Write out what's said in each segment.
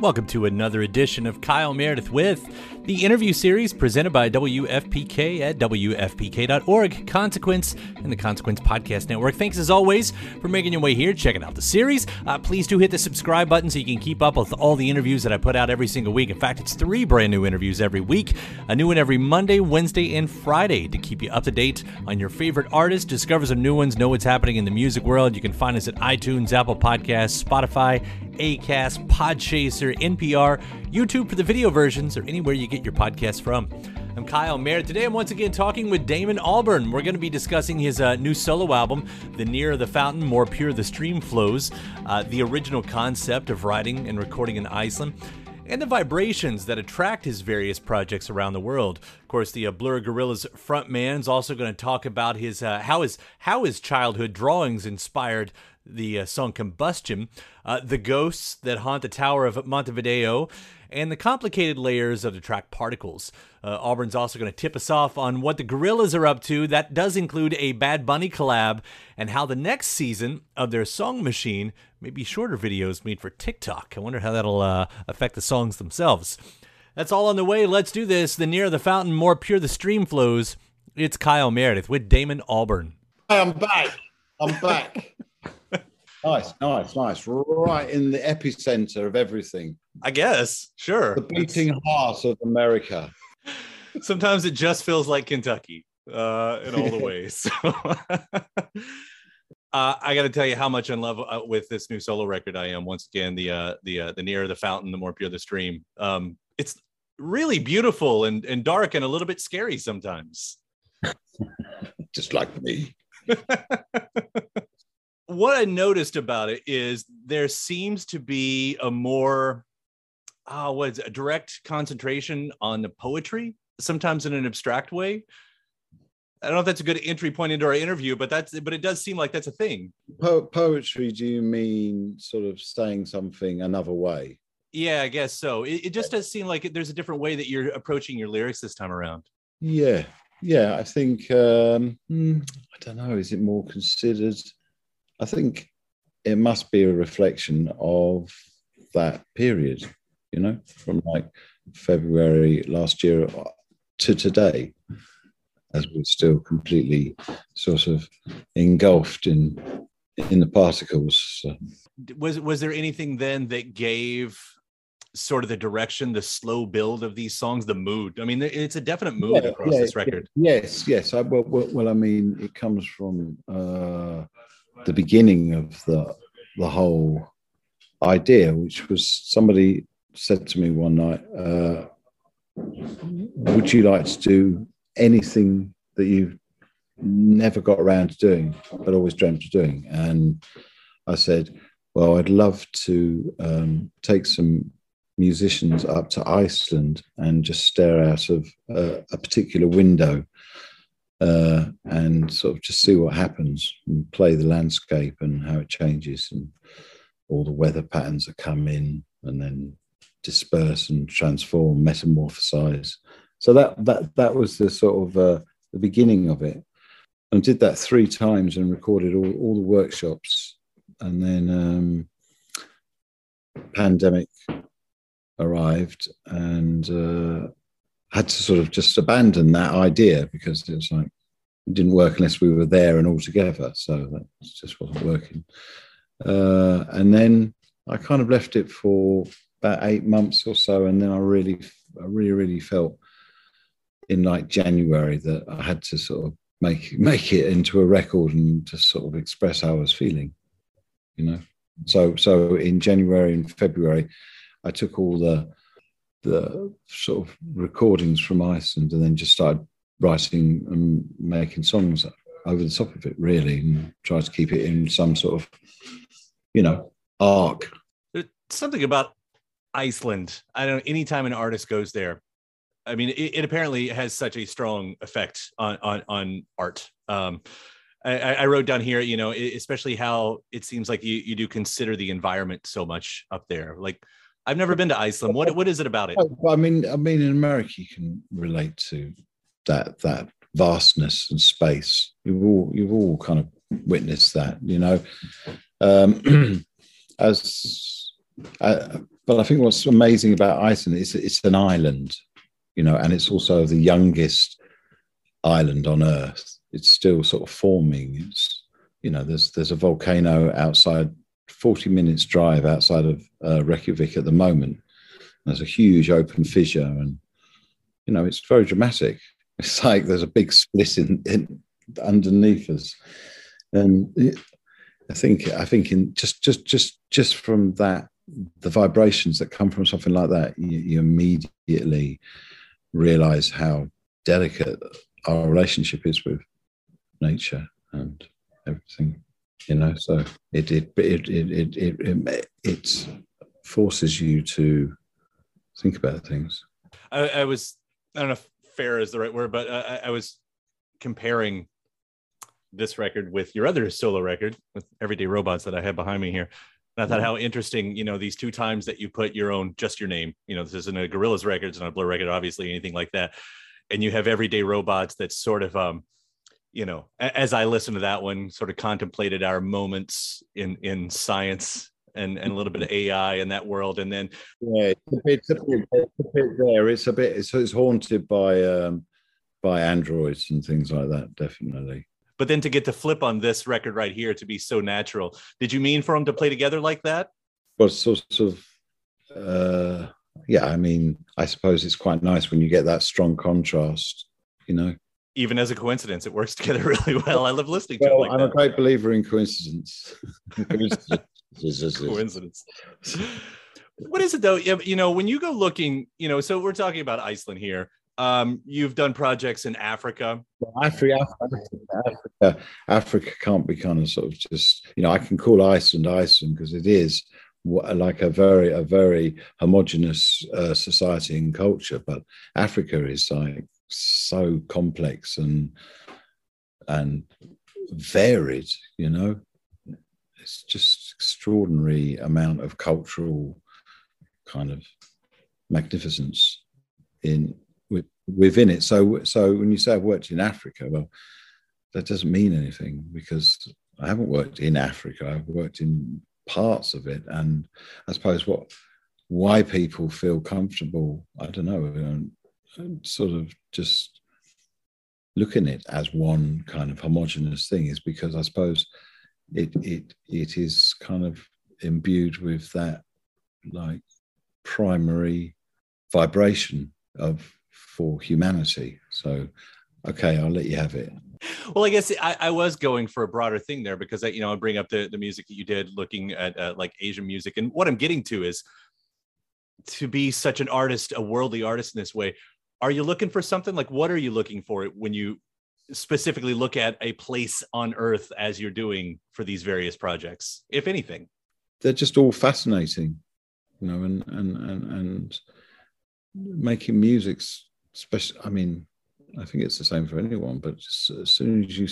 Welcome to another edition of Kyle Meredith with the interview series presented by WFPK at WFPK.org, Consequence, and the Consequence Podcast Network. Thanks as always for making your way here, checking out the series. Uh, please do hit the subscribe button so you can keep up with all the interviews that I put out every single week. In fact, it's three brand new interviews every week, a new one every Monday, Wednesday, and Friday to keep you up to date on your favorite artists, discover some new ones, know what's happening in the music world. You can find us at iTunes, Apple Podcasts, Spotify, Acast, Podchaser, NPR, YouTube for the video versions, or anywhere you get your podcasts from. I'm Kyle Meredith. Today I'm once again talking with Damon Albarn. We're going to be discussing his uh, new solo album, The Nearer the Fountain, More Pure the Stream Flows, uh, the original concept of writing and recording in Iceland, and the vibrations that attract his various projects around the world. Of course, the uh, Blur Gorillaz frontman is also going to talk about his uh, how his how his childhood drawings inspired the uh, song Combustion, uh, the ghosts that haunt the Tower of Montevideo, and the complicated layers of the track Particles. Uh, Albarn's also going to tip us off on what the Gorillaz are up to. That does include a Bad Bunny collab, and how the next season of their song machine may be shorter videos made for TikTok. I wonder how that'll uh, affect the songs themselves. That's all on the way. Let's do this. The nearer the fountain, more pure the stream flows. It's Kyle Meredith with Damon Albarn. Hi, I'm back. I'm back. nice, nice, nice. Right in the epicenter of everything. I guess, sure. The beating heart of America. Sometimes it just feels like Kentucky uh, in all the ways. Uh, I got to tell you how much in love uh, with this new solo record I am. Once again, the uh, the uh, the nearer the fountain, the more pure the stream. Um, it's really beautiful and and dark and a little bit scary sometimes. Just like me. what I noticed about it is there seems to be a more, uh, what is it, a direct concentration on the poetry, sometimes in an abstract way. I don't know if that's a good entry point into our interview, but that's but it does seem like that's a thing. Po- poetry? Do you mean sort of saying something another way? Yeah, I guess so. It, it just does seem like there's a different way that you're approaching your lyrics this time around. Yeah, yeah. I think um, hmm, I don't know. Is it more considered? I think it must be a reflection of that period, you know, from like February last year to today, as we're still completely sort of engulfed in in the particles. So. Was was there anything then that gave sort of the direction, the slow build of these songs, the mood? I mean, it's a definite mood yeah, across yeah, this record. Yes, yes. I, well, well, well, I mean, it comes from. Uh, the beginning of the the whole idea, which was somebody said to me one night, uh, "Would you like to do anything that you've never got around to doing, but always dreamt of doing?" And I said, "Well, I'd love to um, take some." Musicians up to Iceland and just stare out of a particular window uh, and sort of just see what happens and play the landscape and how it changes and all the weather patterns that come in and then disperse and transform, metamorphosize. So that that that was the sort of uh, the beginning of it, and did that three times and recorded all, all the workshops, and then um, pandemic arrived and uh, had to sort of just abandon that idea because it was like it didn't work unless we were there and all together. So that just wasn't working. Uh, and then I kind of left it for about eight months or so, and then I really I really, really felt in like January that I had to sort of make make it into a record and just sort of express how I was feeling, you know. So so in January and February, I took all the the sort of recordings from Iceland and then just started writing and making songs over the top of it, really, and try to keep it in some sort of, you know, arc. There's something about Iceland. I don't. Anytime an artist goes there, I mean, it, it apparently has such a strong effect on on, on art. Um, I, I, wrote down here, you know, especially how it seems like you, you do consider the environment so much up there. Like, I've never been to Iceland. What what is it about it? I mean, I mean, in America, you can relate to that that vastness and space. You've all you've all kind of witnessed that, you know. Um, as uh, but I think what's amazing about Iceland is it's an island, you know, and it's also the youngest island on Earth. It's still sort of forming. It's you know, there's there's a volcano outside, forty minutes drive outside of uh, Reykjavik at the moment. There's a huge open fissure, and you know, it's very dramatic. It's like there's a big split in, in underneath us, and it, I think I think in just just just just from that, the vibrations that come from something like that, you, you immediately realize how delicate our relationship is with nature and everything you know so it it it it it, it, it, it forces you to think about things I, I was i don't know if fair is the right word, but I, I was comparing this record with your other solo record with Everyday Robots that I have behind me here. And I thought mm-hmm. how interesting, you know, these two times that you put your own, just your name, you know, this isn't a Gorillaz record, it's not a Blur record, obviously, anything like that. And you have Everyday Robots that's sort of, um, you know, as I listened to that one, sort of contemplated our moments in in science and, and a little bit of AI in that world. And then yeah, it's a bit, it's a bit, it's a bit there. It's a bit it's, it's haunted by um, by androids and things like that, definitely. But then to get to flip on this record right here to be so natural, did you mean for them to play together like that? Well, sort of. Uh, yeah, I mean, I suppose it's quite nice when you get that strong contrast, you know even as a coincidence, it works together really well. I love listening well, to it. Like I'm that. a great believer in coincidence. coincidence. what is it though? You know, when you go looking, you know, so we're talking about Iceland here. Um, you've done projects in Africa. Africa, Africa, Africa can't be kind of sort of just, you know, I can call Iceland Iceland because it is like a very a very homogenous uh, society and culture but africa is like so complex and and varied you know it's just extraordinary amount of cultural kind of magnificence in within it. So so when you say I've worked in Africa, well, that doesn't mean anything because I haven't worked in Africa. I've worked in parts of it, and I suppose what why people feel comfortable, I don't know, sort of just looking at it as one kind of homogenous thing is because I suppose it it it is kind of imbued with that like primary vibration of for humanity. So okay, I'll let you have it. Well, I guess I, I, was going for a broader thing there because I, you know, I bring up the, the music that you did looking at uh, like Asian music. And what I'm getting to is to be such an artist, a worldly artist in this way. Are you looking for something? Like what are you looking for when you specifically look at a place on earth as you're doing for these various projects if anything? They're just all fascinating you know and and and, and making music special i mean i think it's the same for anyone but just, as soon as you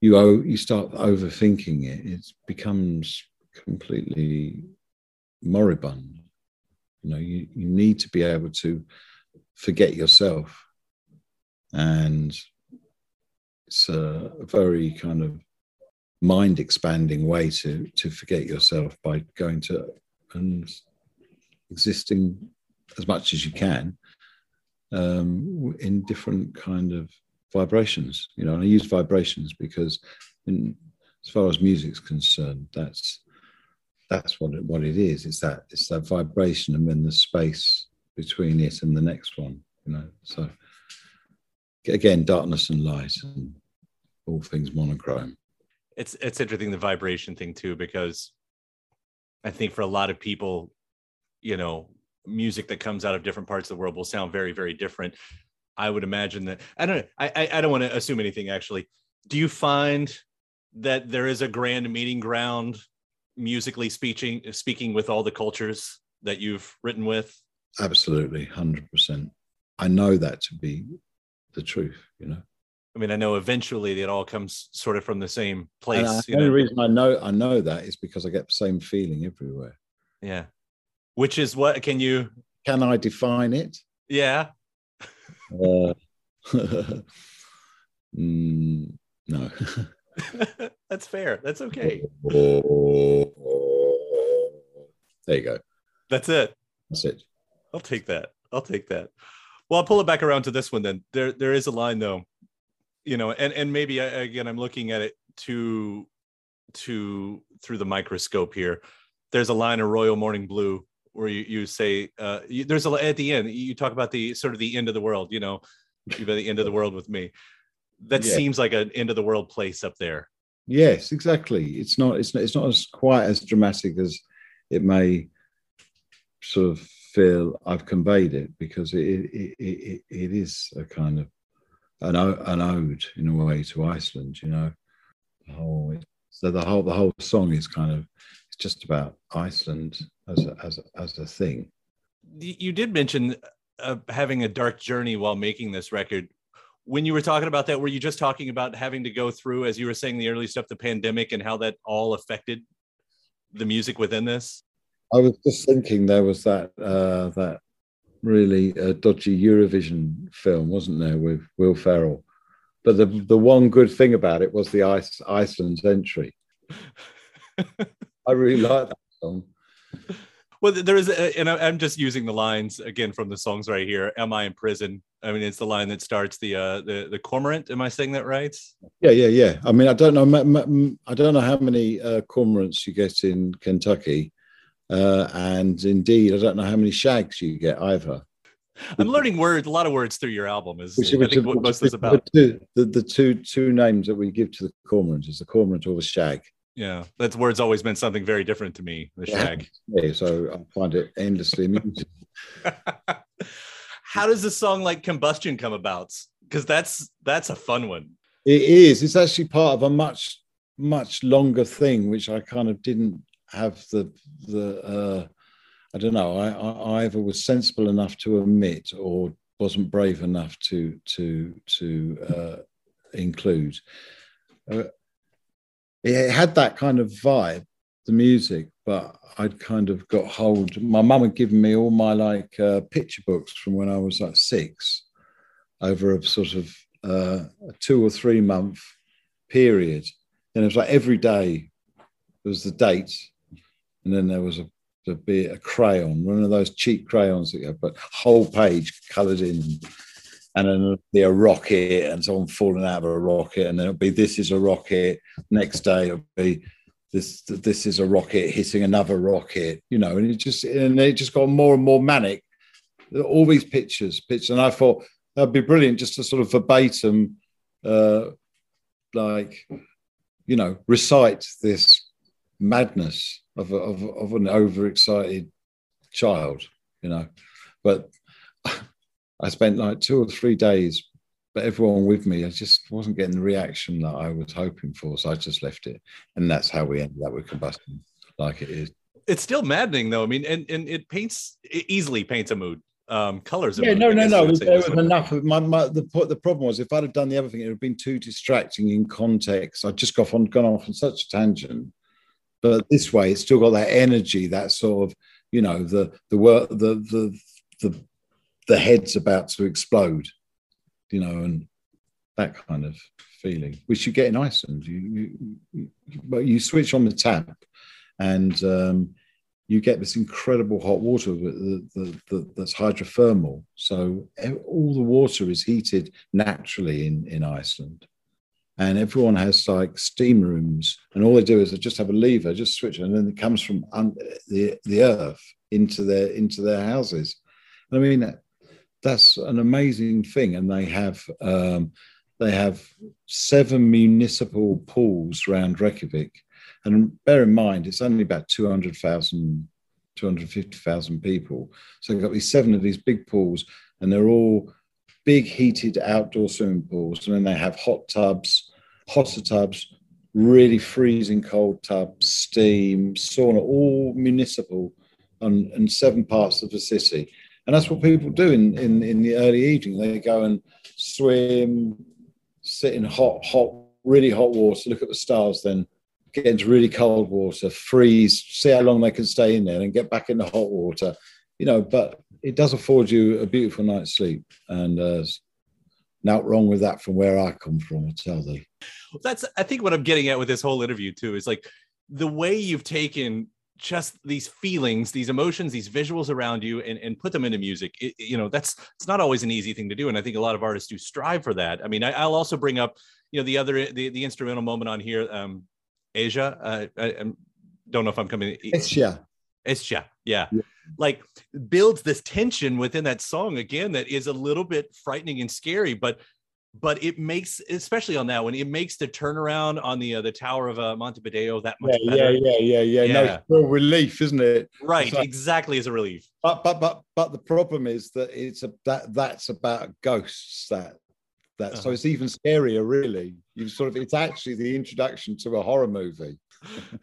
you you start overthinking it it becomes completely moribund. You know you, you need to be able to forget yourself. And it's a very kind of mind expanding way to to forget yourself by going to and existing as much as you can um, in different kind of vibrations you know and i use vibrations because in, as far as music's concerned that's that's what it, what it is. It's that it's that vibration and then the space between it and the next one. You know, so again, darkness and light, and all things monochrome. It's it's interesting the vibration thing too because I think for a lot of people, you know, music that comes out of different parts of the world will sound very very different. I would imagine that I don't I, I don't want to assume anything actually. Do you find that there is a grand meeting ground musically speaking speaking with all the cultures that you've written with? Absolutely, hundred percent. I know that to be the truth. You know. I mean, I know eventually it all comes sort of from the same place. And the only know? reason I know I know that is because I get the same feeling everywhere. Yeah. Which is what can you can I define it? Yeah. uh, mm, no. That's fair. That's okay. There you go. That's it. That's it. I'll take that. I'll take that. Well, I'll pull it back around to this one then. There, there is a line though, you know, and and maybe again, I'm looking at it to to through the microscope here. There's a line of Royal Morning Blue where you you say uh, you, there's a at the end you talk about the sort of the end of the world. You know, you've the end of the world with me. That yeah. seems like an end of the world place up there. Yes, exactly. It's not. It's not. It's not as quite as dramatic as it may sort of feel I've conveyed it because it it, it, it is a kind of an, an ode in a way to Iceland, you know. The whole, so the whole the whole song is kind of it's just about Iceland as a, as a, as a thing. You did mention uh, having a dark journey while making this record. When you were talking about that, were you just talking about having to go through, as you were saying, the early stuff, the pandemic, and how that all affected the music within this? I was just thinking there was that uh, that really uh, dodgy Eurovision film, wasn't there, with Will Ferrell? But the the one good thing about it was the Ice, Iceland's entry. I really like that song. Well, there is, a, and I'm just using the lines again from the songs right here. Am I in prison? I mean, it's the line that starts the uh, the the cormorant. Am I saying that right? Yeah, yeah, yeah. I mean, I don't know. I don't know how many uh, cormorants you get in Kentucky, uh, and indeed, I don't know how many shags you get either. I'm learning words, a lot of words through your album. Is which, I think what most is about. The two, the, the two two names that we give to the cormorant is the cormorant or the shag. Yeah, that word's always meant something very different to me. The shag. Yeah, so I find it endlessly amusing. How does a song like Combustion come about? Because that's that's a fun one. It is. It's actually part of a much much longer thing, which I kind of didn't have the the uh, I don't know. I, I, either was sensible enough to omit or wasn't brave enough to to to uh, include. Uh, it had that kind of vibe, the music, but I'd kind of got hold. My mum had given me all my like uh, picture books from when I was like six, over a sort of uh, a two or three month period, and it was like every day was the date and then there was a to be a crayon, one of those cheap crayons that you have, but whole page coloured in, and then it'll be a rocket and someone falling out of a rocket, and then it'll be this is a rocket. Next day it'll be this this is a rocket hitting another rocket, you know, and it just and it just got more and more manic. All these pictures, pictures, and I thought that'd be brilliant just to sort of verbatim, uh, like you know, recite this madness of, of, of an overexcited child, you know. But I spent like two or three days, but everyone with me, I just wasn't getting the reaction that I was hoping for. So I just left it. And that's how we ended up with combustion, like it is. It's still maddening though. I mean, and, and it paints, it easily paints a mood. Um, colors. Yeah, no, no, no. There was enough. Of my, my, the the problem was if I'd have done the other thing, it would have been too distracting in context. I'd just got on gone off on such a tangent but this way it's still got that energy that sort of you know the the work the the the the head's about to explode you know and that kind of feeling which you get in iceland. You you, but you switch on the tap and um, you get this incredible hot water that, that, that, that's hydrothermal. So all the water is heated naturally in in iceland and everyone has like steam rooms, and all they do is they just have a lever, just switch, it, and then it comes from un- the the earth into their into their houses, I mean, that's an amazing thing. And they have um, they have seven municipal pools around Reykjavik. And bear in mind, it's only about 200,000, 250,000 people. So they've got these seven of these big pools, and they're all big heated outdoor swimming pools. And then they have hot tubs, hotter tubs, really freezing cold tubs, steam, sauna, all municipal on, in seven parts of the city. And that's what people do in, in, in the early evening. They go and swim, sit in hot, hot, really hot water, look at the stars, then get into really cold water, freeze, see how long they can stay in there, and get back into hot water. You know, but it does afford you a beautiful night's sleep. And uh, not wrong with that from where I come from, I tell thee. That's I think what I'm getting at with this whole interview too is like the way you've taken just these feelings these emotions these visuals around you and, and put them into music it, you know that's it's not always an easy thing to do and i think a lot of artists do strive for that i mean I, will also bring up you know the other the, the instrumental moment on here um Esja uh, I, I don't know if i'm coming it's yeah it's yeah, yeah. Yeah. Like builds this tension within that song again that is a little bit frightening and scary but but it makes especially on that one it makes the turnaround on the uh, the tower of uh, montevideo that much yeah, better. yeah yeah yeah yeah. No real relief isn't it? Right like, exactly as a relief. But but but but the problem is that it's a that that's about ghosts that that uh-huh. so it's even scarier really. You sort of it's actually the introduction to a horror movie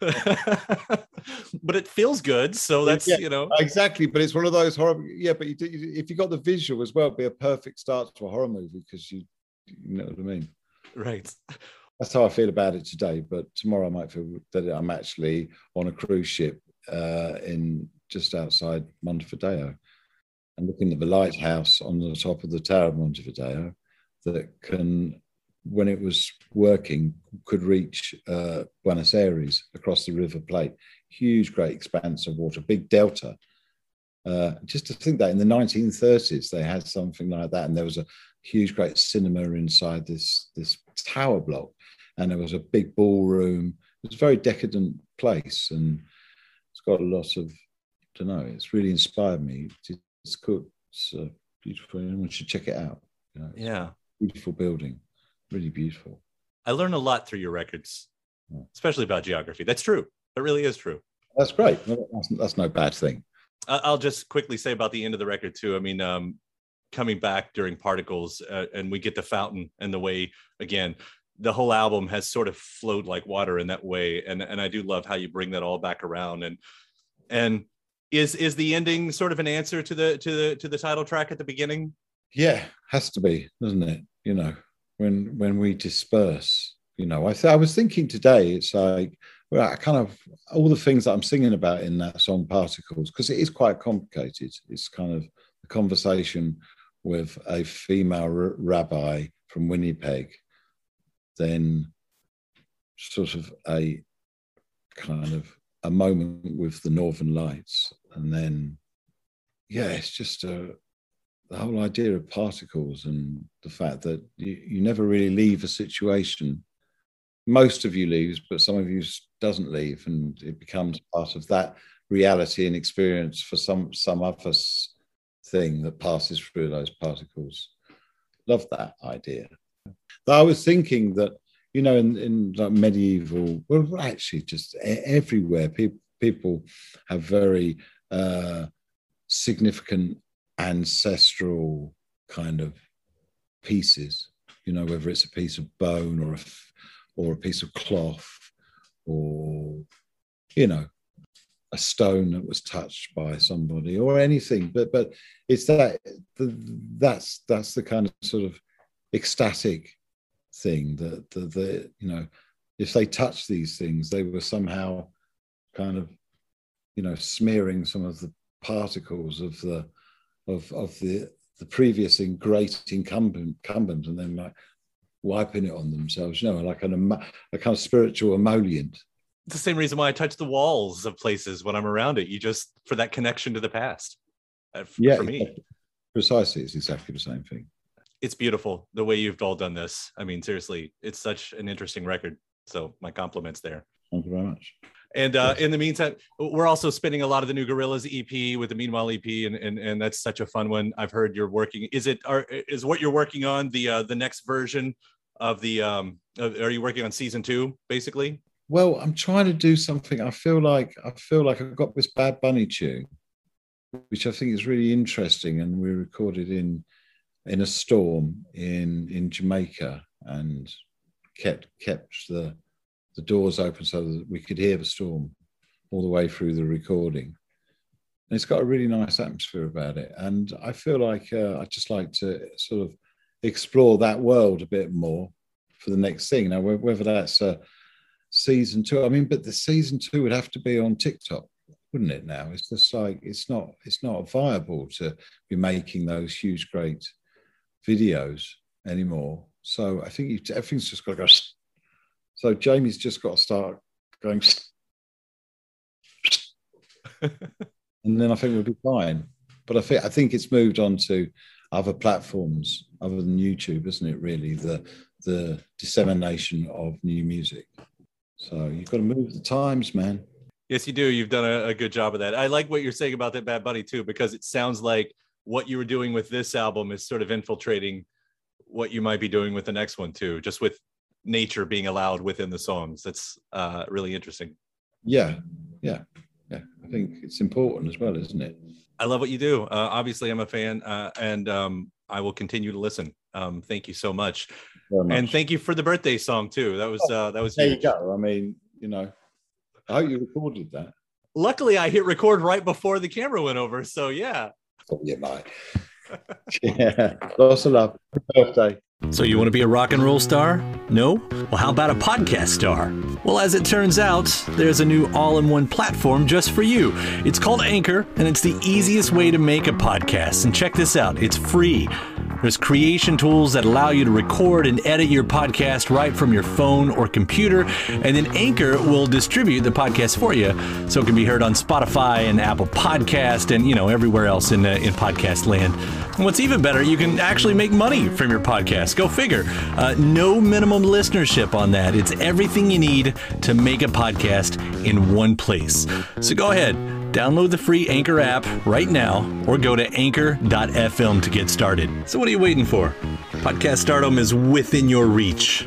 but it feels good so that's yeah, you know exactly but it's one of those horror yeah but you, if you got the visual as well it'd be a perfect start to a horror movie because you you know what I mean? Right. That's how I feel about it today. But tomorrow I might feel that I'm actually on a cruise ship uh, in just outside Montevideo and looking at the lighthouse on the top of the tower of Montevideo that can, when it was working, could reach uh, Buenos Aires across the River Plate. Huge, great expanse of water, big delta. Uh, just to think that in the 1930s they had something like that, and there was a huge, great cinema inside this this tower block, and there was a big ballroom. It was a very decadent place, and it's got a lot of, I don't know, it's really inspired me. It's cool. It's uh, beautiful. Anyone should check it out. You know, yeah, beautiful building, really beautiful. I learn a lot through your records, yeah. especially about geography. That's true. That really is true. That's great. That's, that's no bad thing. I'll just quickly say about the end of the record too. I mean, um, coming back during particles uh, and we get the fountain and the way again the whole album has sort of flowed like water in that way and and i do love how you bring that all back around and and is is the ending sort of an answer to the to the to the title track at the beginning yeah has to be doesn't it you know when when we disperse you know i th- i was thinking today it's like well, I kind of all the things that I'm singing about in that song, Particles, because it is quite complicated. It's kind of a conversation with a female rabbi from Winnipeg, then sort of a kind of a moment with the Northern Lights, and then yeah, it's just a the whole idea of particles and the fact that you, you never really leave a situation. Most of you leaves, but some of you doesn't leave, and it becomes part of that reality and experience for some some us thing that passes through those particles. Love that idea. I was thinking that, you know, in, in like medieval, well, actually, just everywhere, people, people have very uh, significant ancestral kind of pieces, you know, whether it's a piece of bone or a, or a piece of cloth or, you know, a stone that was touched by somebody or anything. But but it's that that's that's the kind of sort of ecstatic thing that the, the you know if they touch these things they were somehow kind of you know smearing some of the particles of the of of the the previous great incumbent incumbent and then like wiping it on themselves you know like an a kind of spiritual emollient It's the same reason why I touch the walls of places when I'm around it. You just for that connection to the past. Uh, for, yeah, for me, precisely, it's exactly the same thing. It's beautiful the way you've all done this. I mean, seriously, it's such an interesting record. So my compliments there. Thank you very much. And uh, in the meantime, we're also spinning a lot of the new Gorillaz EP with the Meanwhile EP, and, and and that's such a fun one. I've heard you're working. Is it are is what you're working on the uh, the next version of the? Um, are you working on season two, basically? Well, I'm trying to do something. I feel like I feel like I've got this Bad Bunny tune, which I think is really interesting, and we recorded in in a storm in in Jamaica, and kept kept the the doors open so that we could hear the storm all the way through the recording. And it's got a really nice atmosphere about it, and I feel like uh, I just like to sort of explore that world a bit more for the next thing. Now, whether that's a season two, I mean, but the season two would have to be on TikTok, wouldn't it? Now it's just like it's not it's not viable to be making those huge great videos anymore. So I think you, everything's just got to go. So Jamie's just got to start going, and then I think we'll be fine. But I think I think it's moved on to other platforms other than YouTube, isn't it? Really, the the dissemination of new music. So you've got to move the times, man. Yes, you do. You've done a, a, good job of that. I like what you're saying about that Bad Bunny too, because it sounds like what you were doing with this album is sort of infiltrating what you might be doing with the next one too, just with nature being allowed within the songs. That's uh, really interesting. Yeah, yeah, yeah. I think it's important as well, isn't it? I love what you do. Uh, obviously, I'm a fan, uh, and um, I will continue to listen. Um, thank you so much. much. and thank you for the birthday song too. That was uh, that was. There huge. you go. I mean, you know, I hope you recorded that. Luckily, I hit record right before the camera went over. So yeah. Oh, yeah, mate. yeah. Lots of love. Happy birthday. So, you want to be a rock and roll star? No? Well, how about a podcast star? Well, as it turns out, there's a new all in one platform just for you. It's called Anchor, and it's the easiest way to make a podcast. And check this out it's free. There's creation tools that allow you to record and edit your podcast right from your phone or computer, and then Anchor will distribute the podcast for you so it can be heard on Spotify and Apple Podcast and, you know, everywhere else in, uh, in podcast land. And what's even better, you can actually make money from your podcast. Go figure. Uh, no minimum listenership on that. It's everything you need to make a podcast in one place. So go ahead Download the free Anchor app right now or go to anchor.fm to get started. So, what are you waiting for? Podcast stardom is within your reach.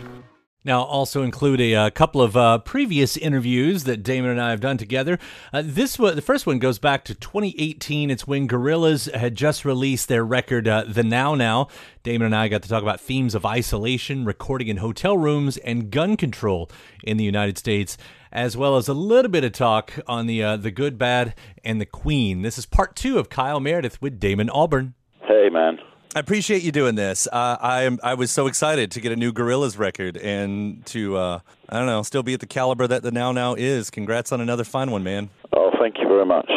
Now, also include a, a uh, couple of uh, previous interviews that Damon and I have done together. Uh, this one, the first one goes back to 2018. It's when Gorillaz had just released their record, uh, The Now Now. Damon and I got to talk about themes of isolation, recording in hotel rooms, and gun control in the United States as well as a little bit of talk on the uh, the good, bad, and the Queen. This is part two of Kyle Meredith with Damon Albarn. Hey, man. I appreciate you doing this. Uh, I am. I was so excited to get a new Gorillaz record and to uh, I don't know, still be at the caliber that the Now Now is. Congrats on another fine one, man. Oh, thank you very much.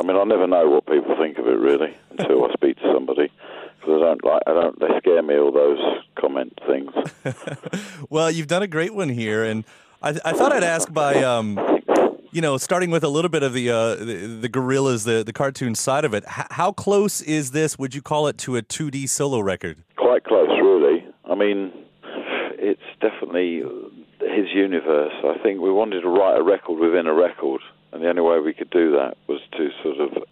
I mean, I'll never know what people think of it really until I speak to somebody because I don't like. I don't. They scare me. All those comment things. well, you've done a great one here, and I, I thought I'd ask by, um, you know, starting with a little bit of the uh, the, the Gorillaz, the the cartoon side of it. H- how close is this? Would you call it to a 2D solo record? Quite close, really. I mean, it's definitely his universe. I think we wanted to write a record within a record, and the only way we could do that was to sort of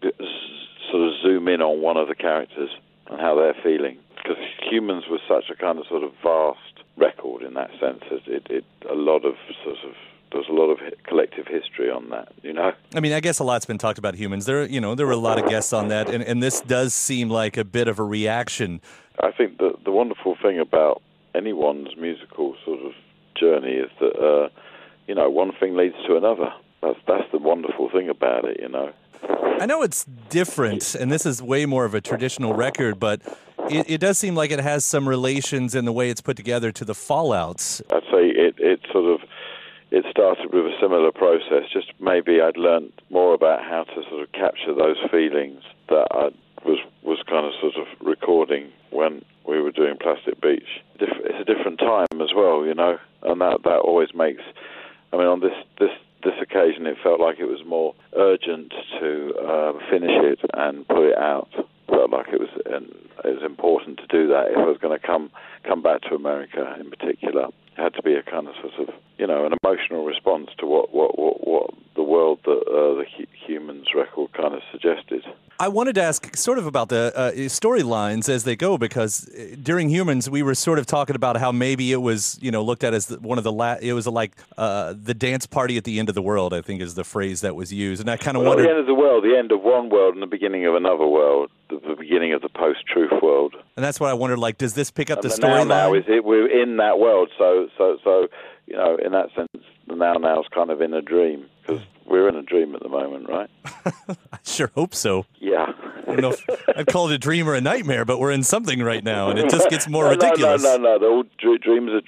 sort of zoom in on one of the characters and how they're feeling. Because humans were such a kind of sort of vast record in that sense. It, it, it a lot of sort of there's a lot of collective history on that, you know. I mean, I guess a lot's been talked about humans. There, you know, there were a lot of guests on that, and, and this does seem like a bit of a reaction. I think the the wonderful thing about anyone's musical sort of journey is that uh, you know one thing leads to another. That's that's the wonderful thing about it, you know. I know it's different, and this is way more of a traditional record, but it, it, does seem like it has some relations in the way it's put together to the fallouts. I'd say it, it sort of it started with a similar process. Just maybe I'd learned more about how to sort of capture those feelings that I was was kind of sort of recording when we were doing Plastic Beach. It's a different time as well, you know, and that that always makes. I mean, on this this this occasion, it felt like it was more urgent to uh, finish it and put it out felt like it was it was important to do that if I was going to come come back to America in particular. Had to be a kind of sort of you know an emotional response to what what what, what the world that uh, the humans record kind of suggested. I wanted to ask sort of about the uh, storylines as they go because uh, during Humans we were sort of talking about how maybe it was you know looked at as one of the la- it was like uh, the dance party at the end of the world I think is the phrase that was used. And I kind of well, wondered the end of the world the end of one world and the beginning of another world the, the beginning of the post-truth world. And that's what I wondered like does this pick up and the, the now, storyline? now is it we're in that world. So so so you know in that sense the now now is kind of in a dream because we're in a dream at the moment, right? I sure hope so. Yeah. I don't know if I'd call it a dream or a nightmare, but we're in something right now, and it just gets more no, ridiculous. No, no, no, no. All, dreams are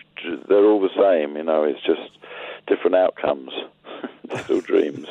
they're all the same. You know, it's just different outcomes. still dreams.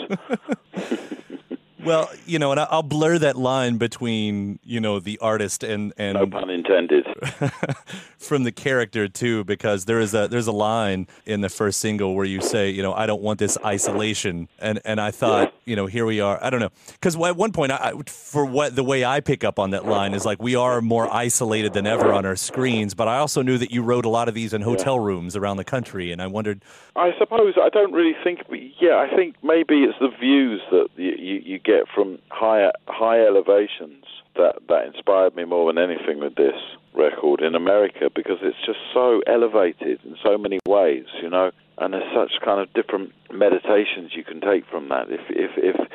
Well, you know, and I'll blur that line between you know the artist and and no pun intended from the character too, because there is a there's a line in the first single where you say, you know, I don't want this isolation, and and I thought, you know, here we are. I don't know, because at one point, I, for what the way I pick up on that line is like we are more isolated than ever on our screens, but I also knew that you wrote a lot of these in hotel rooms around the country, and I wondered. I suppose I don't really think, yeah, I think maybe it's the views that you, you, you get get from high high elevations that that inspired me more than anything with this record in America because it's just so elevated in so many ways, you know, and there's such kind of different meditations you can take from that. If if if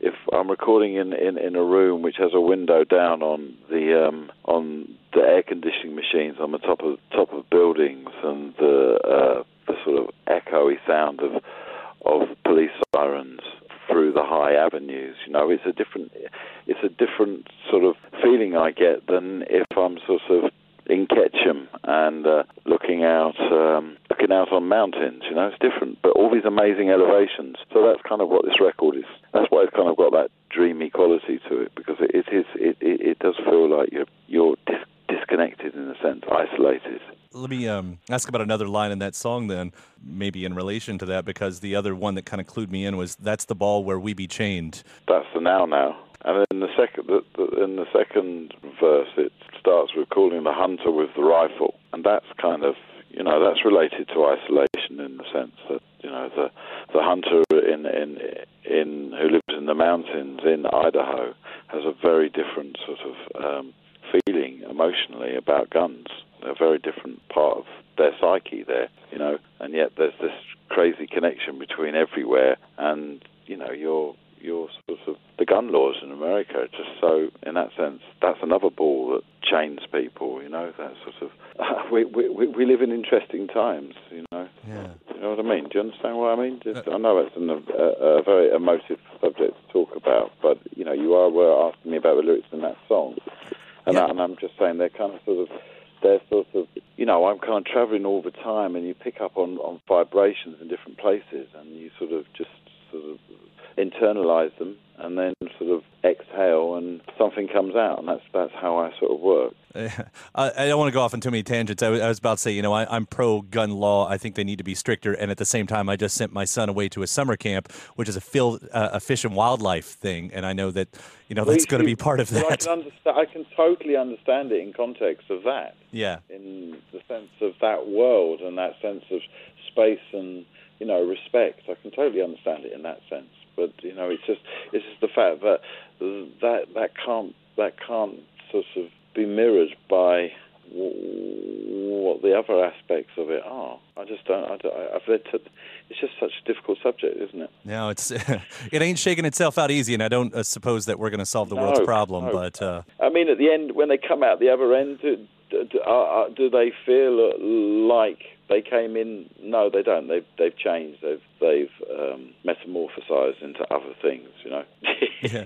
if I'm recording in, in, in a room which has a window down on the um, on the air conditioning machines on the top of top of buildings and the uh, the sort of echoey sound of of police sirens through the high avenues. You know, it's a different it's a different sort of feeling I get than if I'm sort of in Ketchum and uh, looking out um, looking out on mountains. You know, it's different, but all these amazing elevations. So that's kind of what this record is. That's why it's kind of got that dreamy quality to it because it, it is it, it, it does feel like you're you're dis- disconnected in a sense, isolated let me um, ask about another line in that song then maybe in relation to that because the other one that kind of clued me in was that's the ball where we be chained. That's the now now. And in the second the, the, in the second verse it starts with calling the hunter with the rifle. And that's kind of you know that's related to isolation in the sense that you know the the hunter in in in who lives in the mountains in Idaho has a very different sort of um, feeling emotionally about guns a very different part of their psyche there, you know, and yet there's this crazy connection between everywhere and, you know, your your sort of the gun laws in America are just so in that sense that's another ball that chains people, you know, that sort of we, we we live in interesting times, you know. Yeah. You know what I mean? Do you understand what I mean? Just, uh, I know it's an, a, a very emotive subject to talk about, but you know, you are were asking me about the lyrics in that song, and, yeah. I, and I'm just saying they're kind of sort of they're sort of, you know, I'm kind of traveling all the time, and you pick up on, on vibrations in different places, and you sort of just sort of internalize them, and then sort of exhale, and something comes out, and that's that's how I sort of work. I, I don't want to go off on too many tangents. I was, I was about to say, you know, I, am pro gun law. I think they need to be stricter. And at the same time, I just sent my son away to a summer camp, which is a, field, uh, a fish and wildlife thing. And I know that, you know, that's going to be part of that. I can, understand, I can totally understand it in context of that. Yeah. In the sense of that world and that sense of space and, you know, respect. I can totally understand it in that sense. But, you know, it's just, it's just the fact that that, that can't, that can't sort of be mirrored by what the other aspects of it are. I just don't. I don't I've read. To, it's just such a difficult subject, isn't it? No, it's it ain't shaking itself out easy, and I don't uh, suppose that we're going to solve the no, world's problem. No. But uh, I mean, at the end, when they come out the other end, do, do, do, do they feel like they came in. No, they don't. They've they've changed. They've they've um, metamorphosized into other things. You know. yeah.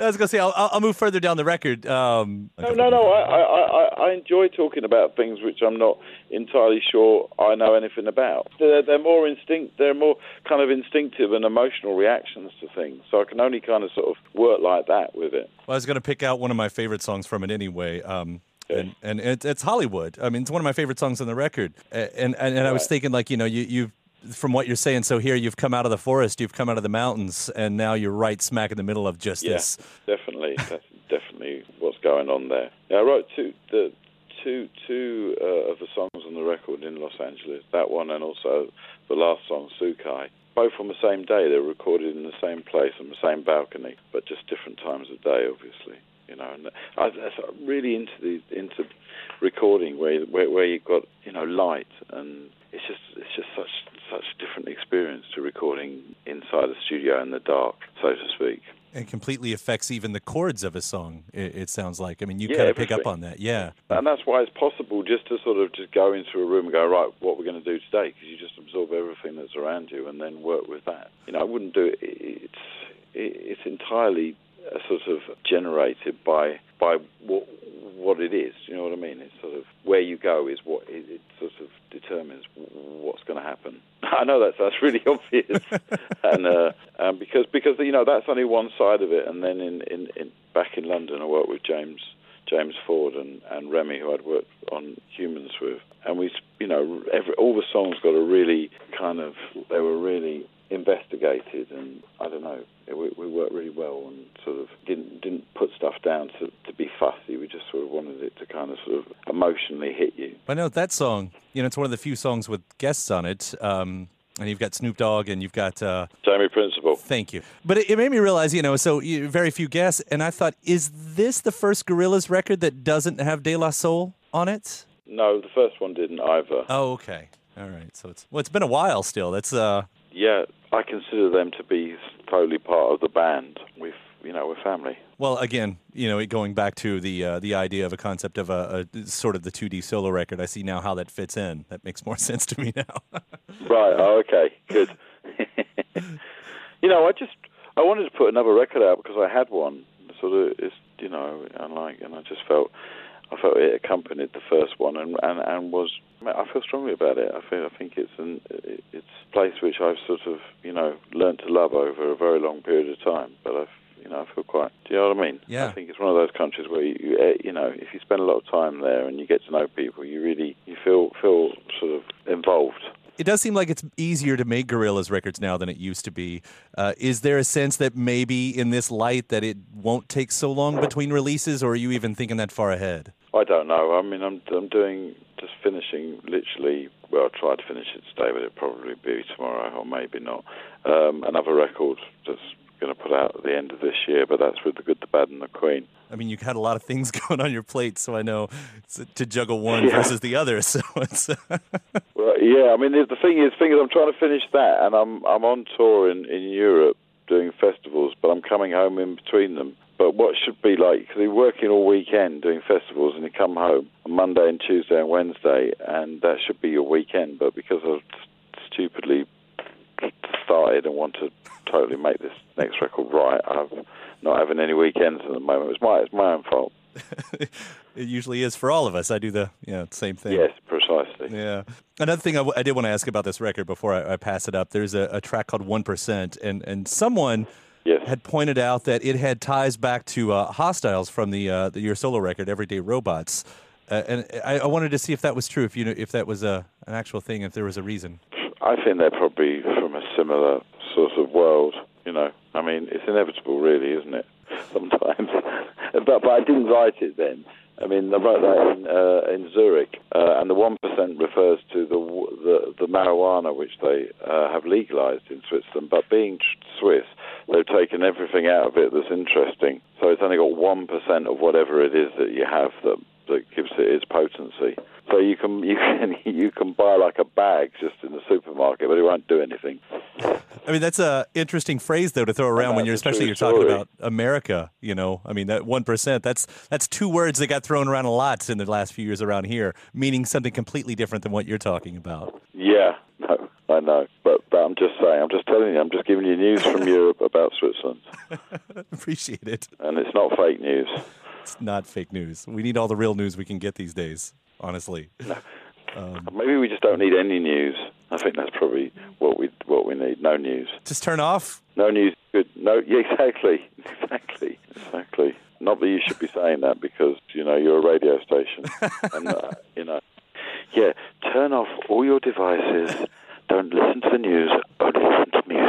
I was gonna say I'll, I'll move further down the record. Um, no, no, no. I, I, I enjoy talking about things which I'm not entirely sure I know anything about. They're, they're more instinct. They're more kind of instinctive and emotional reactions to things. So I can only kind of sort of work like that with it. Well, I was gonna pick out one of my favorite songs from it anyway. Um, and and it's, it's Hollywood. I mean, it's one of my favorite songs on the record. And and, and, and I was thinking, like, you know, you you from what you're saying. So here you've come out of the forest, you've come out of the mountains, and now you're right smack in the middle of just yeah, this. Definitely, that's definitely what's going on there. Yeah, I wrote two the two two uh, of the songs on the the record in Los Angeles. That one and also the last song, Souk Eye. Both on the same day. They were recorded in the same place on the same balcony, but just different times of day, obviously. You know, and I, I'm really into the into recording where where, where you've got you know light and it's just it's just such such a different experience to recording inside a studio in the dark, so to speak. And completely affects even the chords of a song. It, it sounds like. I mean, you Yeah, kind of pick up on that. Yeah. And that's why it's possible just to sort of just go into a room and go, right, what we're going to do today, because you just absorb everything that's around you and then work with that. You know, I wouldn't do it. It's it's entirely sort of generated by by what what it is. You know what I mean? It's sort of where you go is what it, it sort of determines what's going to happen. I know that's that's really obvious, and uh, um, because because you know that's only one side of it. And then in, in, in back in London, I worked with James James Ford and, and Remi, who I'd worked on Humanz with, and we you know every all the songs got a really kind of they were really investigated, and I don't know, we, we worked really well and sort of didn't didn't put stuff down to, to be fussy. We just sort of wanted it to kind of sort of emotionally hit you. I know that song. You know, it's one of the few songs with guests on it. Um, and you've got Snoop Dogg, and you've got. Uh, Jamie Principle. thank you. But it, it made me realize, you know, so you, very few guests, and I thought, is this the first Gorillaz record that doesn't have De La Soul on it? No, the first one didn't either. Oh, okay. All right. So it's well, it's been a while still. That's uh, Yeah, I consider them to be totally part of the band. We've you know we're family. well, again, you know, going back to the uh, the idea of a concept of a, a sort of the 2D solo record. I see now how that fits in. That makes more sense to me now. Right. Oh, okay. Good. you know, I just I wanted to put another record out because I had one. Sort of, it's you know, and like, and I just felt I felt it accompanied the first one, and and and was I feel strongly about it. I feel I think it's an it's a place which I've sort of you know learned to love over a very long period of time. But I've you know I feel quite. Do you know what I mean? Yeah. I think it's one of those countries where you you, eh, you know if you spend a lot of time there and you get to know people, you really you feel feel sort of involved. it does seem like it's easier to make Gorillaz records now than it used to be. Uh, is there a sense that maybe in this light that it won't take so long between releases, or are you even thinking that far ahead? I don't know. I mean, I'm I'm doing just finishing literally. Well, I'll try to finish it today, but it'll probably be tomorrow or maybe not. Um, another record that's going to put out at the end of this year, but that's with the good, the bad, and the Queen. I mean, you've had a lot of things going on your plate, so I know it's to juggle one Yeah. versus the other. So it's Well, yeah. I mean, the, the thing is, thing is, I'm trying to finish that, and I'm I'm on tour in in Europe doing festivals, but I'm coming home in between them. But what should be like, because you're working all weekend doing festivals, and you come home on Monday and Tuesday and Wednesday, and that should be your weekend. But because I've stupidly started and want to totally make this next record right, I'm not having any weekends at the moment. It's my it's my own fault. it usually is for all of us. I do the yeah same thing. Yes, precisely. Yeah. Another thing I, w- I did want to ask about this record before I, I pass it up. There's a, a track called One Percent, and and someone Yes. had pointed out that it had ties back to uh, Hostiles from the, uh, the your solo record, Everyday Robots. Uh, and I, I wanted to see if that was true, if you know, if that was a an actual thing, if there was a reason. I think they're probably from a similar sort of world. You know, I mean, it's inevitable, really, isn't it? Sometimes, but but I didn't write it then. I mean, I wrote that in uh, in Zurich, uh, and the one percent refers to the, the the marijuana which they uh, have legalized in Switzerland. But being Swiss, they've taken everything out of it that's interesting. So it's only got one percent of whatever it is that you have that that gives it its potency. So you can you can you can buy like a bag just in the supermarket, but it won't do anything. I mean, that's a interesting phrase though to throw around when you're especially you're talking story. about America. You know, I mean that one percent. That's that's two words that got thrown around a lot in the last few years around here, meaning something completely different than what you're talking about. Yeah, no, I know, but, but I'm just saying, I'm just telling you, I'm just giving you news from Europe about Switzerland, Appreciate it. and it's not fake news. It's not fake news. We need all the real news we can get these days. Honestly. no. Maybe we just don't need any news. I think that's probably what we what we need. No news. Just turn off. No news. Good. No. Yeah, exactly. Exactly. Exactly. Not that you should be saying that because you know you're a radio station, and uh, you know. Yeah. Turn off all your devices. Don't listen to the news. Only listen to music.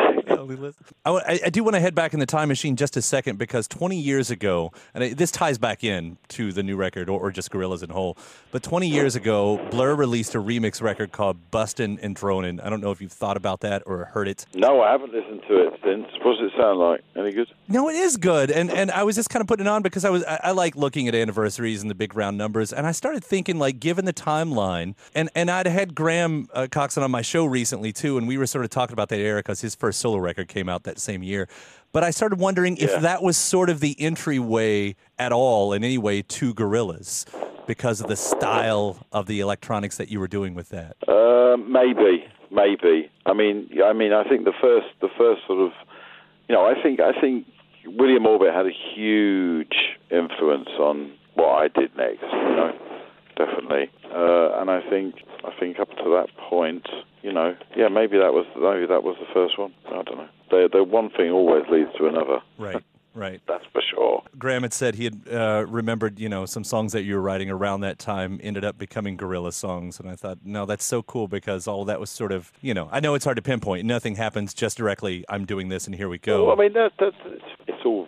I, I- do want to head back in the time machine just a second because 20 years ago, and it, this ties back in to the new record or, or just Gorillaz in whole, but 20 years ago, Blur released a remix record called Bustin' and Dronin'. I don't know if you've thought about that or heard it. No, I haven't listened to it since. What does it sound like? Any good? No, it is good, and and I was just kind of putting it on because I was I, I like looking at anniversaries and the big round numbers, and I started thinking like, given the timeline, and and I'd had Graham uh, Coxon on my show recently too, and we were sort of talking about that era because his first solo record came out that same year. But I started wondering Yeah. if that was sort of the entryway at all in any way to Gorillaz because of the style of the electronics that you were doing with that. Uh, maybe, maybe. I mean, I mean, I think the first, the first sort of, you know, I think, I think William Orbit had a huge influence on what I did next. You know, definitely. Uh, and I think, I think up to that point, you know, yeah, maybe that was, maybe that was the first one. I don't know. The, the one thing always leads to another. Right. Right. That's for sure. Graham had said he had uh, remembered, you know, some songs that you were writing around that time ended up becoming Gorilla songs, and I thought, no, that's so cool because all that was sort of, you know, I know it's hard to pinpoint. Nothing happens just directly. I'm doing this, and here we go. Well, I mean, that, that's it's, it's all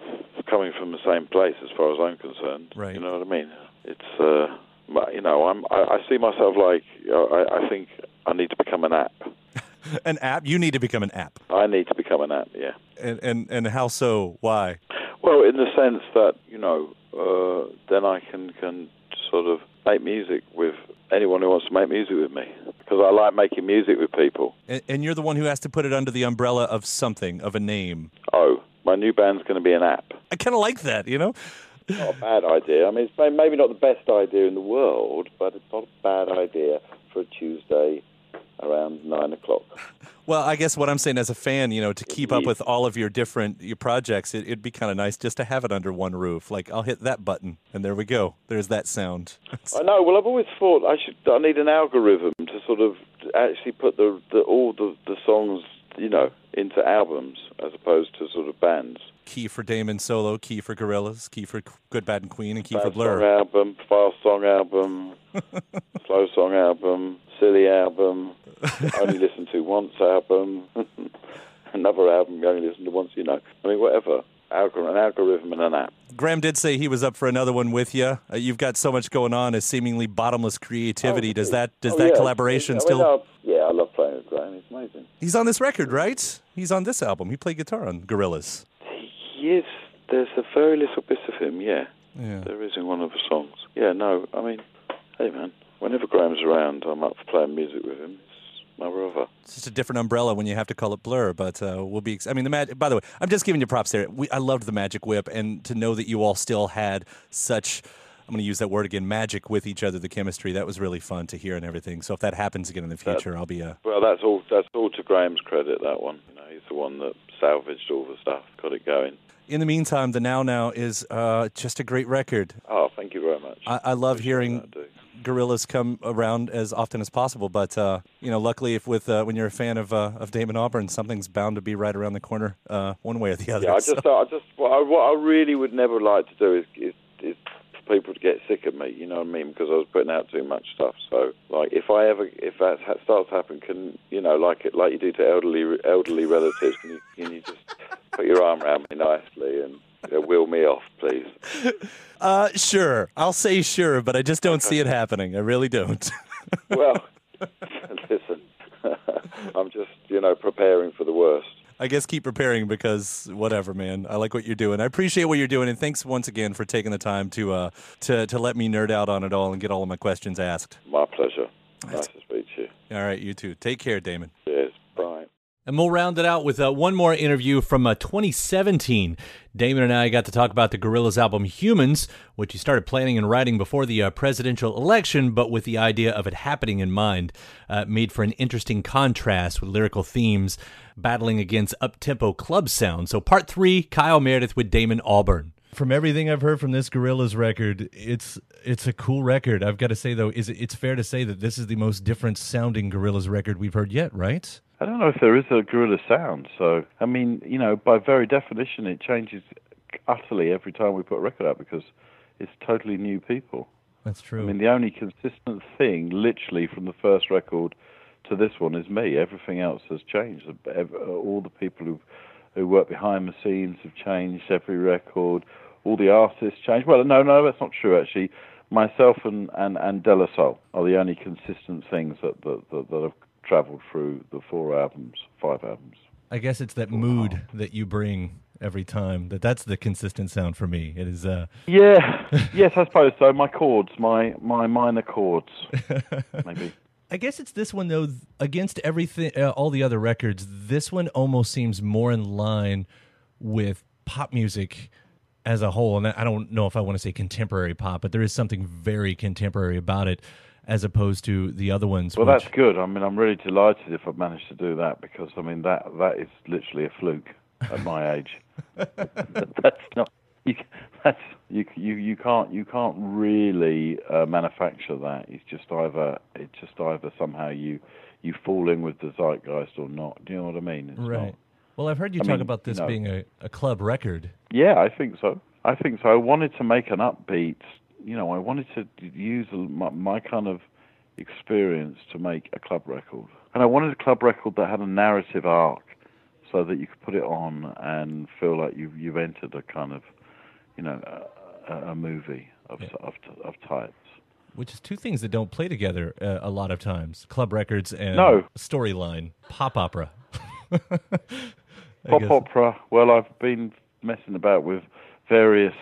coming from the same place as far as I'm concerned. Right. You know what I mean? It's, uh, you know, I'm, I, I see myself like, I, I think I need to become an app. an app. You need to become an app, I need to become an app, yeah. and and and how so? Why? Well, in the sense that, you know, uh, then I can, can sort of make music with anyone who wants to make music with me. Because I like making music with people. And, and you're the one who has to put it under the umbrella of something, of a name. Oh, my new band's going to be an app. I kind of like that, you know. Not a bad idea. I mean, it's maybe not the best idea in the world, but it's not a bad idea for a Tuesday around nine o'clock. Well, I guess what I'm saying as a fan, you know, to keep up with all of your different your projects, it, it'd be kind of nice just to have it under one roof. Like I'll hit that button, and there we go. There's that sound. I know. Well, I've always thought I should. I need an algorithm to sort of actually put the, the all the, the songs, you know, into albums as opposed to sort of bands. key for Damon solo, key for Gorillaz, key for Good, Bad, and Queen, and key for Blur. song album, fast song album, slow song album, silly album, only listen to once album, another album you only listen to once. You know, I mean, whatever. Algor- an algorithm and an app. Graham did say he was up for another one with you. Uh, you've got so much going on, a seemingly bottomless creativity. does that does Oh, that yeah. collaboration I mean, still? I Graham. He's amazing. He's on this record, right? He's on this album. He played guitar on Gorillaz. Yes. There's a very little bit of him. Yeah, Yeah. there is in one of the songs. Yeah, no, I mean, hey man, whenever Graham's around, I'm up for playing music with him. It's my brother. It's just a different umbrella when you have to call it Blur, but uh, we'll be. Ex- I mean, the mag- By the way, I'm just giving you props there. We, I loved the Magic Whip, and to know that you all still had such. I'm going to use that word again, magic with each other, the chemistry. That was really fun to hear and everything. So if that happens again in the future, I'll be. a. Well, that's all. That's all to Graham's credit. That one. You know, he's the one that salvaged all the stuff, got it going. in the meantime, the Now Now is uh, just a great record. Oh, thank you very much. I, I love Appreciate hearing Gorillaz come around as often as possible. But uh, you know, luckily, if with uh, when you're a fan of uh, of Damon Albarn, something's bound to be right around the corner, uh, one way or the other. Yeah, I So- just, I just, what I, what I really would never like to do is, is, is people to get sick of me. You know what I mean? Because I was putting out too much stuff. So, like, if I ever, if that ha- starts to happen, can you know, like it, like you do to elderly, elderly relatives, can you, can you just put your arm around me nicely and you know, wheel me off, please? uh, sure, I'll say sure, but I just don't see it happening. I really don't. Well, listen, I'm just, you know, preparing for the worst. I guess keep preparing because whatever, man. I like what you're doing. I appreciate what you're doing, and thanks once again for taking the time to uh, to to let me nerd out on it all and get all of my questions asked. My pleasure. Nice to speak to you. All right, you too. Take care, Damon. Cheers. Bye. And we'll round it out with uh, one more interview from uh, 2017. Damon and I got to talk about the Gorillaz album Humanz, which he started planning and writing before the uh, presidential election, but with the idea of it happening in mind. Uh, made for an interesting contrast with lyrical themes battling against up tempo club sound. So, part three Kyle Meredith with Damon Albarn. From everything I've heard from this Gorillaz record, it's it's a cool record. I've got to say though, is it, it's fair to say that this is the most different sounding Gorillaz record we've heard yet, right? I don't know if there is a gorilla sound. So, I mean, you know, by very definition, it changes utterly every time we put a record out because it's totally new people. That's true. I mean, the only consistent thing, literally, from the first record to this one is me. Everything else has changed. All the people who who work behind the scenes have changed. Every record, all the artists changed. Well, no, no, that's not true actually. Myself and and and De La Soul are the only consistent things that that, that, that have travelled through the four albums, five albums. I guess it's that mood that you bring every time. That that's the consistent sound for me. It is. Uh, Yeah, yes, I suppose so. My chords, my my minor chords, maybe. I guess it's this one though. Against everything, uh, all the other records, this one almost seems more in line with pop music as a whole. And I don't know if I want to say contemporary pop, but there is something very contemporary about it, as opposed to the other ones. Well, which- that's good. I mean, I'm really delighted if I've managed to do that because I mean that that is literally a fluke at my age. that's not. You, that's you. You you can't you can't really uh, manufacture that. It's just either it's just either somehow you you fall in with the zeitgeist or not. Do you know what I mean? It's right. not- Well, I've heard you I talk mean, about this you know- being a, a club record. Yeah, I think so. I think so. I wanted to make an upbeat. You know, I wanted to use my, my kind of experience to make a club record, and I wanted a club record that had a narrative arc, so that you could put it on and feel like you've you've entered a kind of, you know, a, a- movie of of of types. Which is two things that don't play together uh, a lot of times: club records and No. storyline, pop opera. Pop guess. opera. Well, I've been messing about with various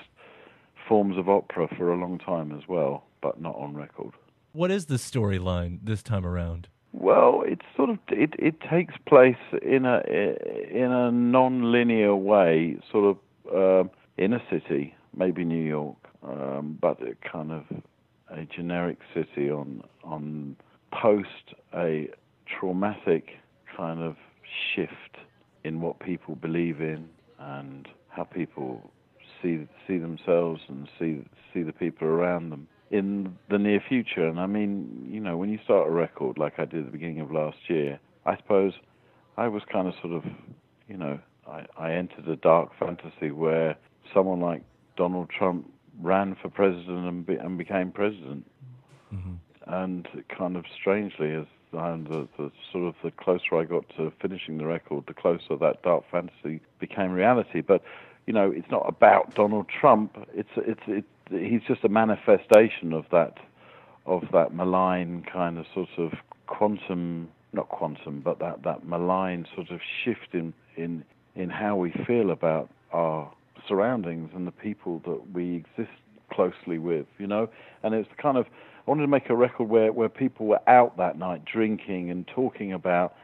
forms of opera for a long time as well, but not on record. What is the storyline this time around? Well, it's sort of it, it takes place in a in a non-linear way, sort of um, in a city, maybe New York, um, but a kind of a generic city on on post a traumatic kind of shift in what people believe in and how people see see themselves and see see the people around them in the near future. And I mean, you know, when you start a record like I did at the beginning of last year, I suppose I was kind of sort of, you know, I, I entered a dark fantasy where someone like Donald Trump ran for president and, be, and became president. Mm-hmm. And kind of strangely, as and the, the sort of the closer I got to finishing the record, the closer that dark fantasy became reality. But you know, it's not about Donald Trump. It's it's it, he's just a manifestation of that of that malign kind of sort of quantum, not quantum, but that that malign sort of shift in in in how we feel about our surroundings and the people that we exist closely with, you know. And it's kind of I wanted to make a record where where people were out that night drinking and talking about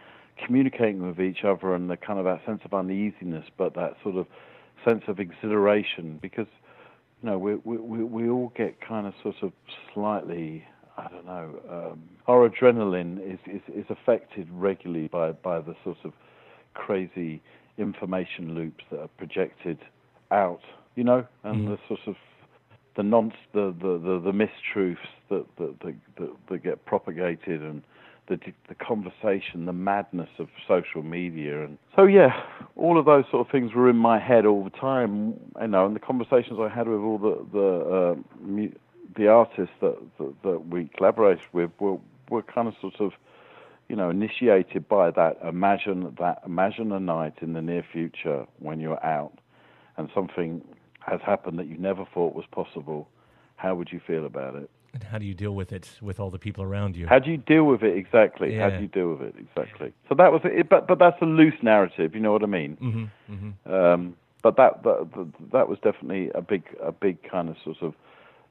communicating with each other and the kind of that sense of uneasiness, but that sort of sense of exhilaration because you know we we we, we all get kind of sort of slightly I don't know um, our adrenaline is, is is affected regularly by by the sort of crazy information loops that are projected out you know and the sort of the non the the the, the mistruths that that, that that that get propagated and the the conversation, the madness of social media, and so yeah, all of those sort of things were in my head all the time, you know, and the conversations I had with all the the uh, mu- the artists that, that that we collaborated with were were kind of sort of you know initiated by that imagine that imagine a night in the near future when you're out and something has happened that you never thought was possible. How would you feel about it? And how do you deal with it with all the people around you? How do you deal with it exactly? How do you deal with it exactly? So that was it, but but that's a loose narrative. You know what I mean? hmm hmm Um, but that, that that was definitely a big a big kind of sort of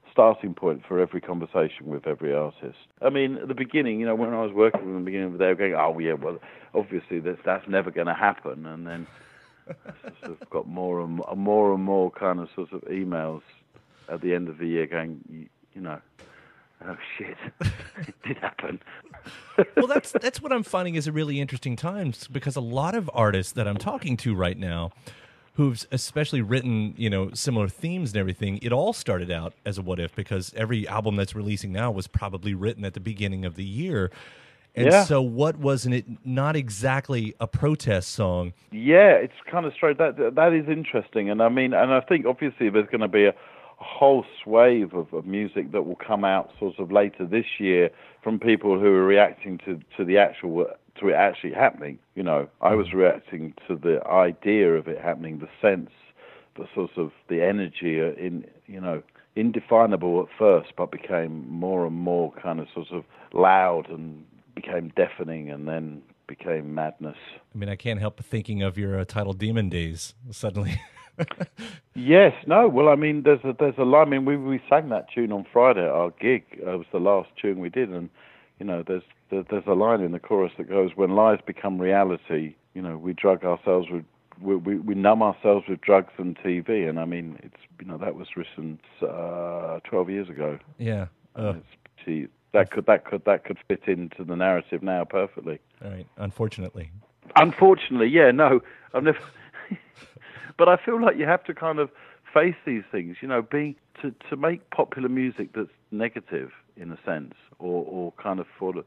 starting point for every conversation with every artist. I mean, at the beginning, you know, when I was working with them, at the beginning, they were going, "Oh yeah, well, obviously that's that's never going to happen," and then I sort of got more and more, more and more kind of sort of emails at the end of the year going, you, you know, oh shit, it did happen. well, that's that's what I'm finding is a really interesting times because a lot of artists that I'm talking to right now, who've especially written you know similar themes and everything, it all started out as a what if because every album that's releasing now was probably written at the beginning of the year. And Yeah. so, what wasn't it? Not exactly a protest song. Yeah, it's kind of straight. That that is interesting, and I mean, and I think obviously there's going to be a whole swathe of, of music that will come out sort of later this year from people who are reacting to, to the actual to it actually happening. You know, I was reacting to the idea of it happening, the sense, the sort of the energy in you know indefinable at first, but became more and more kind of sort of loud and became deafening, and then became madness. I mean, I can't help thinking of your uh, title "Demon Days" suddenly. yes, no. Well, I mean, there's a there's a line. I mean, we we sang that tune on Friday at our gig. It was the last tune we did, and you know, there's there's a line in the chorus that goes, "When lies become reality, you know, we drug ourselves with." We, we, we numb ourselves with drugs and TV, and I mean, it's you know that was written uh, 12 years ago. Yeah, uh, that could that could that could fit into the narrative now perfectly. All right, unfortunately. Unfortunately, yeah, no, I've never. but I feel like you have to kind of face these things. You know, being to to make popular music that's negative in a sense, or or kind of for the,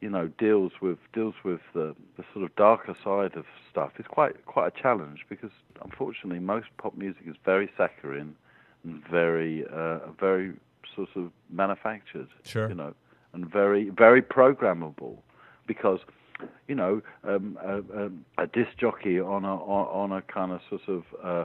you know, deals with deals with the the sort of darker side of stuff is quite quite a challenge because unfortunately most pop music is very saccharine and very uh, very sort of manufactured. Sure. You know, and very very programmable because you know, um, a, a, disc jockey on a on, a kind of sort of uh,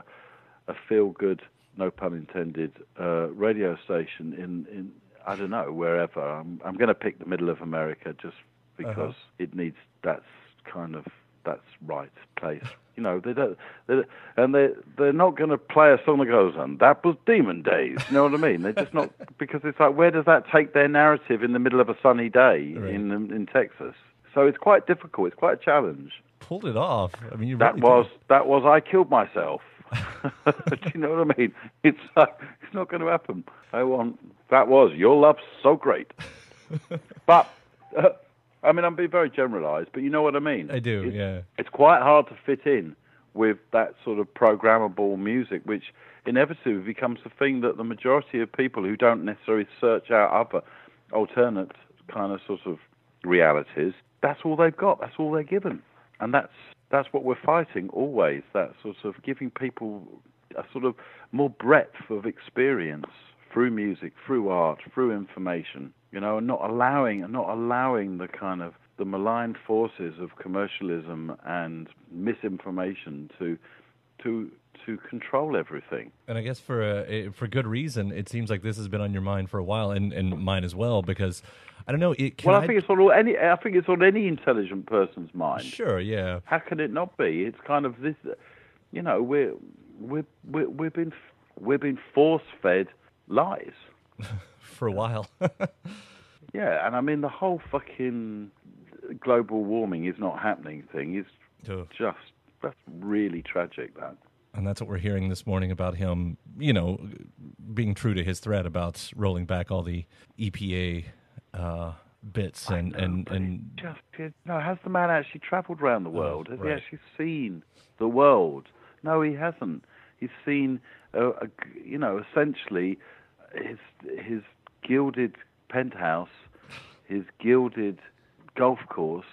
a feel good, no pun intended, uh, radio station in in I don't know wherever. I'm I'm going to pick the middle of America just because uh-huh. it needs that's kind of that's right place. You know, they don't, they and they they're not going to play a song that goes, and that was Demon Days. You know what I mean? They're just not because it's like, where does that take their narrative in the middle of a sunny day right. in in Texas? So it's quite difficult. It's quite a challenge. Pulled it off. I mean, that really was did. that was I killed myself. Do you know what I mean? It's uh, it's not going to happen. I want that was your love's so great, but. Uh, I mean, I'm being very generalised, but you know what I mean. I do, it's, yeah. It's quite hard to fit in with that sort of programmable music, which inevitably becomes the thing that the majority of people who don't necessarily search out other alternate kind of sort of realities that's all they've got. That's all they're given, and that's that's what we're fighting always. That sort of giving people a sort of more breadth of experience through music, through art, through information. You know, and not allowing and not allowing the kind of the malign forces of commercialism and misinformation to to to control everything. And I guess for uh, for good reason, it seems like this has been on your mind for a while, and, and mine as well, because I don't know. It, well, I, I, think it's on any. I think it's on any intelligent person's mind. Sure, yeah. How can it not be? It's kind of this. You know, we're we're, we're we've been we've been force fed lies for a while. yeah, and I mean the whole fucking global warming is not happening thing is oh. just that's really tragic. That and that's what we're hearing this morning about him, you know, being true to his threat about rolling back all the EPA uh, bits and know, and and just you know, has the man actually travelled around the world? Oh, has right. he actually seen the world? No, he hasn't. He's seen, uh, a, you know, essentially his his gilded penthouse, his gilded golf course,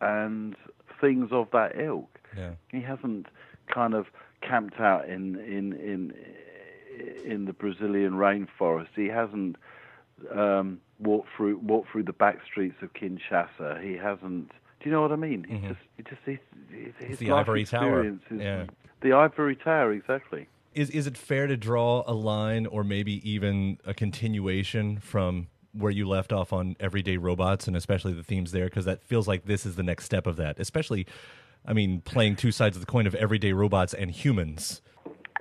and things of that ilk. Yeah. He hasn't kind of camped out in in in in the Brazilian rainforest. He hasn't um, walked through walked through the back streets of Kinshasa. He hasn't. Do you know what I mean? Mm-hmm. He just, he just, his, his the ivory tower. Yeah. the ivory tower, exactly. Is is it fair to draw a line, or maybe even a continuation from where you left off on Everyday Robots, and especially the themes there, because that feels like this is the next step of that. Especially, I mean, playing two sides of the coin of Everyday Robots and humans.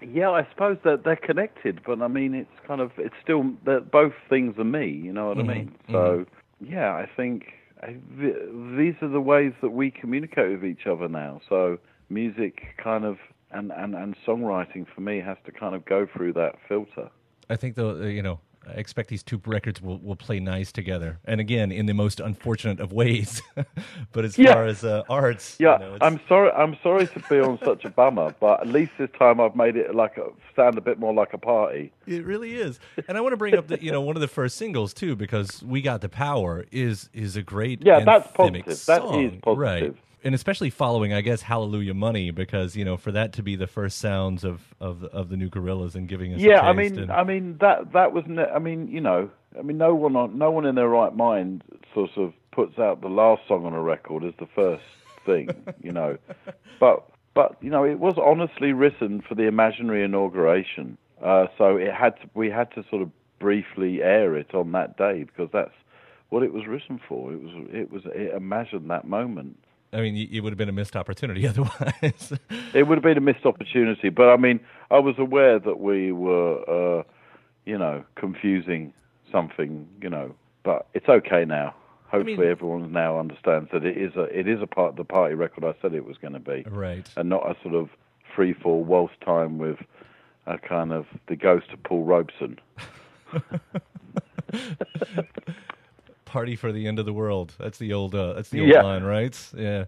Yeah, I suppose that they're connected, but I mean, it's kind of it's still that both things are me. You know what Mhm, I mean? So yeah, I think I, th- these are the ways that we communicate with each other now. So music, kind of, and and and songwriting for me has to kind of go through that filter. I think though, you know, I expect these two records will, will play nice together, and again, in the most unfortunate of ways. but as Yeah. far as uh, arts, Yeah, you know, I'm sorry. I'm sorry to be on such a bummer, but at least this time I've made it like a sound a bit more like a party. It really is, and I want to bring up the you know one of the first singles too because "We Got the Power" is is a great Yeah, that's positive. That song, is positive. right? And especially following, I guess, Hallelujah Money, because you know, for that to be the first sounds of of, of the new Gorillaz and giving us, yeah, a I mean, and- I mean that that was, ne- I mean, you know, I mean, no one on, no one in their right mind sort of puts out the last song on a record as the first thing, you know, but but you know, it was honestly written for the imaginary inauguration, uh, so it had to, we had to sort of briefly air it on that day because that's what it was written for. It was it was it imagined that moment. I mean, it would have been a missed opportunity otherwise. It would have been a missed opportunity, but I mean, I was aware that we were, uh, you know, confusing something, you know, but it's okay now. Hopefully, mean- everyone now understands that it is a it is a part of the party record I said it was going to be, right. and not a sort of free fall waltz time with a kind of the ghost of Paul Robeson. Party for the end of the world. That's the old. Uh, that's the old Yeah. line, right? Yeah.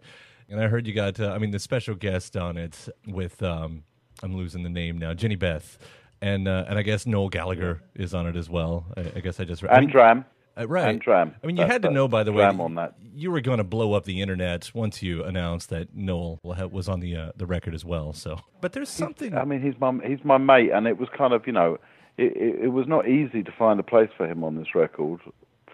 And I heard you got. Uh, I mean, the special guest on it with. Um, I'm losing the name now. Jehnny Beth. And uh, and I guess Noel Gallagher is on it as well. I, I guess I just. I And mean, Dram. Uh, right. And Dram. I mean, you That- had to know, by the way, on that. you were going to blow up the internet once you announced that Noel was on the uh, the record as well. So, but there's something. I mean, he's my he's my mate, and it was kind of you know, it, it, it was not easy to find a place for him on this record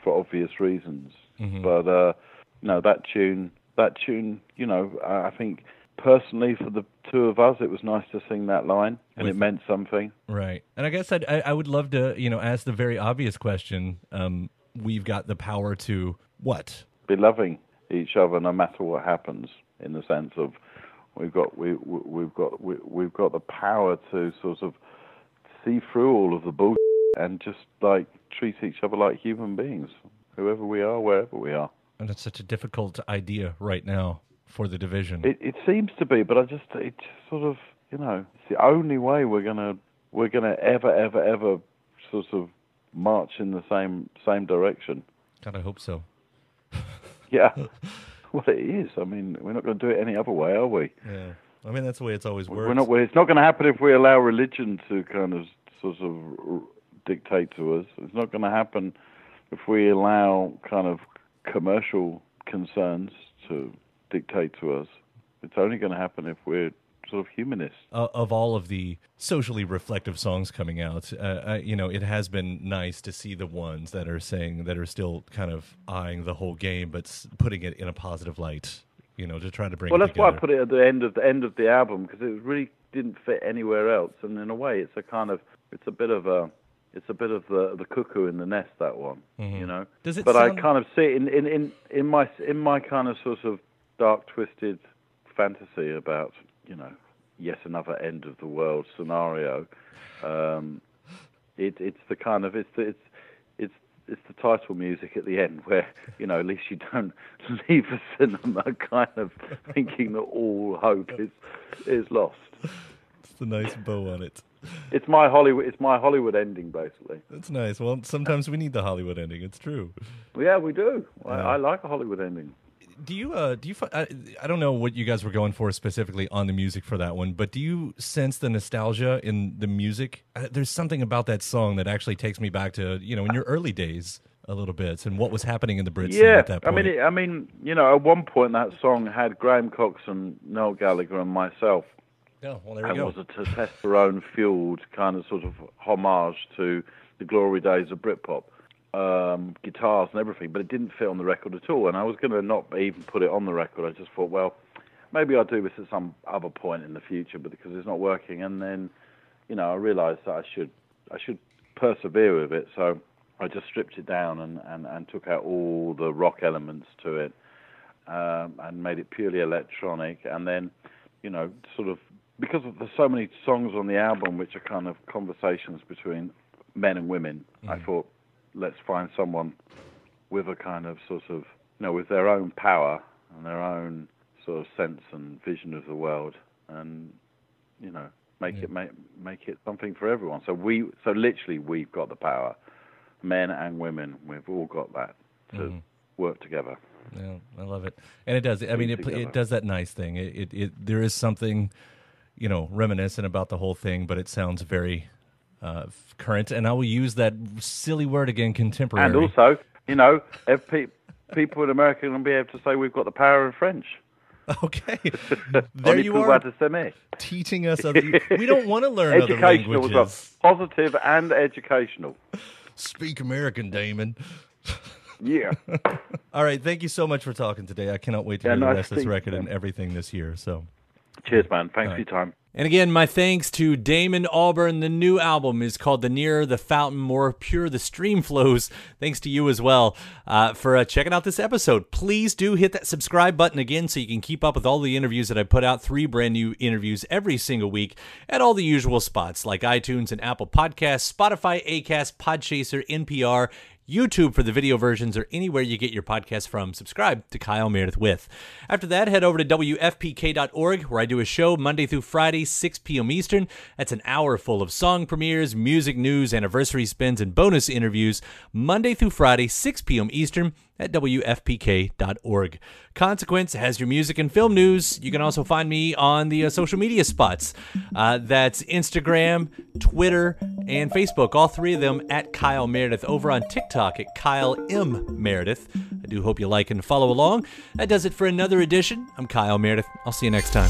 for obvious reasons. But uh, no, that tune, that tune, you know, I think personally for the two of us, it was nice to sing that line, and With- it meant something. Right. And I guess I'd, I I would love to you know ask the very obvious question. Um, we've got the power to what? Be loving each other no matter what happens. In the sense of we've got we we've got we, we've got the power to sort of see through all of the bullshit and just like treat each other like human beings, whoever we are, wherever we are. And it's such a difficult idea right now for the division. It it seems to be, but I just it just sort of you know it's the only way we're gonna we're gonna ever ever ever sort of march in the same same direction. God, I hope so. Yeah, well it is. I mean, we're not going to do it any other way, are we? Yeah. I mean, that's the way it's always worked. We're not. It's not going to happen if we allow religion to kind of sort of dictate to us. It's not going to happen if we allow kind of commercial concerns to dictate to us. It's only going to happen if we're sort of humanists. uh, of all of the socially reflective songs coming out, uh, uh, you know, it has been nice to see the ones that are saying that are still kind of eyeing the whole game, but putting it in a positive light. You know, to try to bring. Well, that's why I put it at the end of the end of the album because it really didn't fit anywhere else. And in a way, it's a kind of it's a bit of a it's a bit of the the cuckoo in the nest that one, you know. Mm-hmm. Does it but sound- I kind of see it in, in in in my in my kind of sort of dark twisted fantasy about you know yet another end of the world scenario. Um, it it's the kind of it's the, it's it's it's the title music at the end where you know at least you don't leave the cinema kind of thinking that all hope is is lost. A nice bow on it. It's my Hollywood it's my Hollywood ending basically. That's nice. Well, sometimes we need the Hollywood ending. It's true. Yeah, we do. I, Yeah. I like a Hollywood ending. Do you? Uh, do you? I, I don't know what you guys were going for specifically on the music for that one, but do you sense the nostalgia in the music? There's something about that song that actually takes me back to you know in your early days a little bit and what was happening in the Brit scene Yeah, at that point. I mean, it, I mean, you know, at one point that song had Graham Cox and Noel Gallagher and myself. Oh, well, there go. was a testosterone fueled kind of sort of homage to the glory days of Britpop, um, guitars and everything, but it didn't fit on the record at all. And I was going to not even put it on the record. I just thought, well, maybe I'll do this at some other point in the future, but because it's not working. And then, you know, I realised that I should I should persevere with it. So I just stripped it down and, and, and took out all the rock elements to it um, and made it purely electronic. And then, you know, sort of because of, there's so many songs on the album which are kind of conversations between men and women, I mm-hmm. thought let's find someone with a kind of sort of you know with their own power and their own sort of sense and vision of the world, and you know make it make make it something for everyone. So we so literally we've got the power, men and women. We've all got that to mm-hmm. work together. Yeah, I love it, and it does. I mean, it it does that nice thing. It, it it there is something, you know, reminiscent about the whole thing, but it sounds very uh, current. And I will use that silly word again, contemporary. And also, you know, if pe- people in America are going to be able to say we've got the power of French. Okay, there you are teaching us other. We don't want to learn other Educational as well. Positive and educational. Speak American, Damon. Yeah. All right, thank you so much for talking today. I cannot wait to Yeah, hear the rest of this record and everything this year. So. Cheers, man. Thanks for your time. And again, my thanks to Damon Albarn. The new album is called The Nearer the Fountain, More Pure the Stream Flows. Thanks to you as well uh, for uh, checking out this episode. Please do hit that subscribe button again so you can keep up with all the interviews that I put out. Three brand new interviews every single week at all the usual spots like iTunes and Apple Podcasts, Spotify, Acast, Podchaser, NPR. YouTube for the video versions or anywhere you get your podcast from. Subscribe to Kyle Meredith with. After that, head over to WFPK.org where I do a show Monday through Friday, 6 p.m. Eastern. That's an hour full of song premieres, music news, anniversary spins, and bonus interviews Monday through Friday, 6 p.m. Eastern at WFPK.org. Consequence has your music and film news. You can also find me on the uh, social media spots. Uh, that's Instagram, Twitter, and Facebook. All three of them at Kyle Meredith. Over on TikTok at Kyle M. Meredith. I do hope you like and follow along. That does it for another edition. I'm Kyle Meredith. I'll see you next time.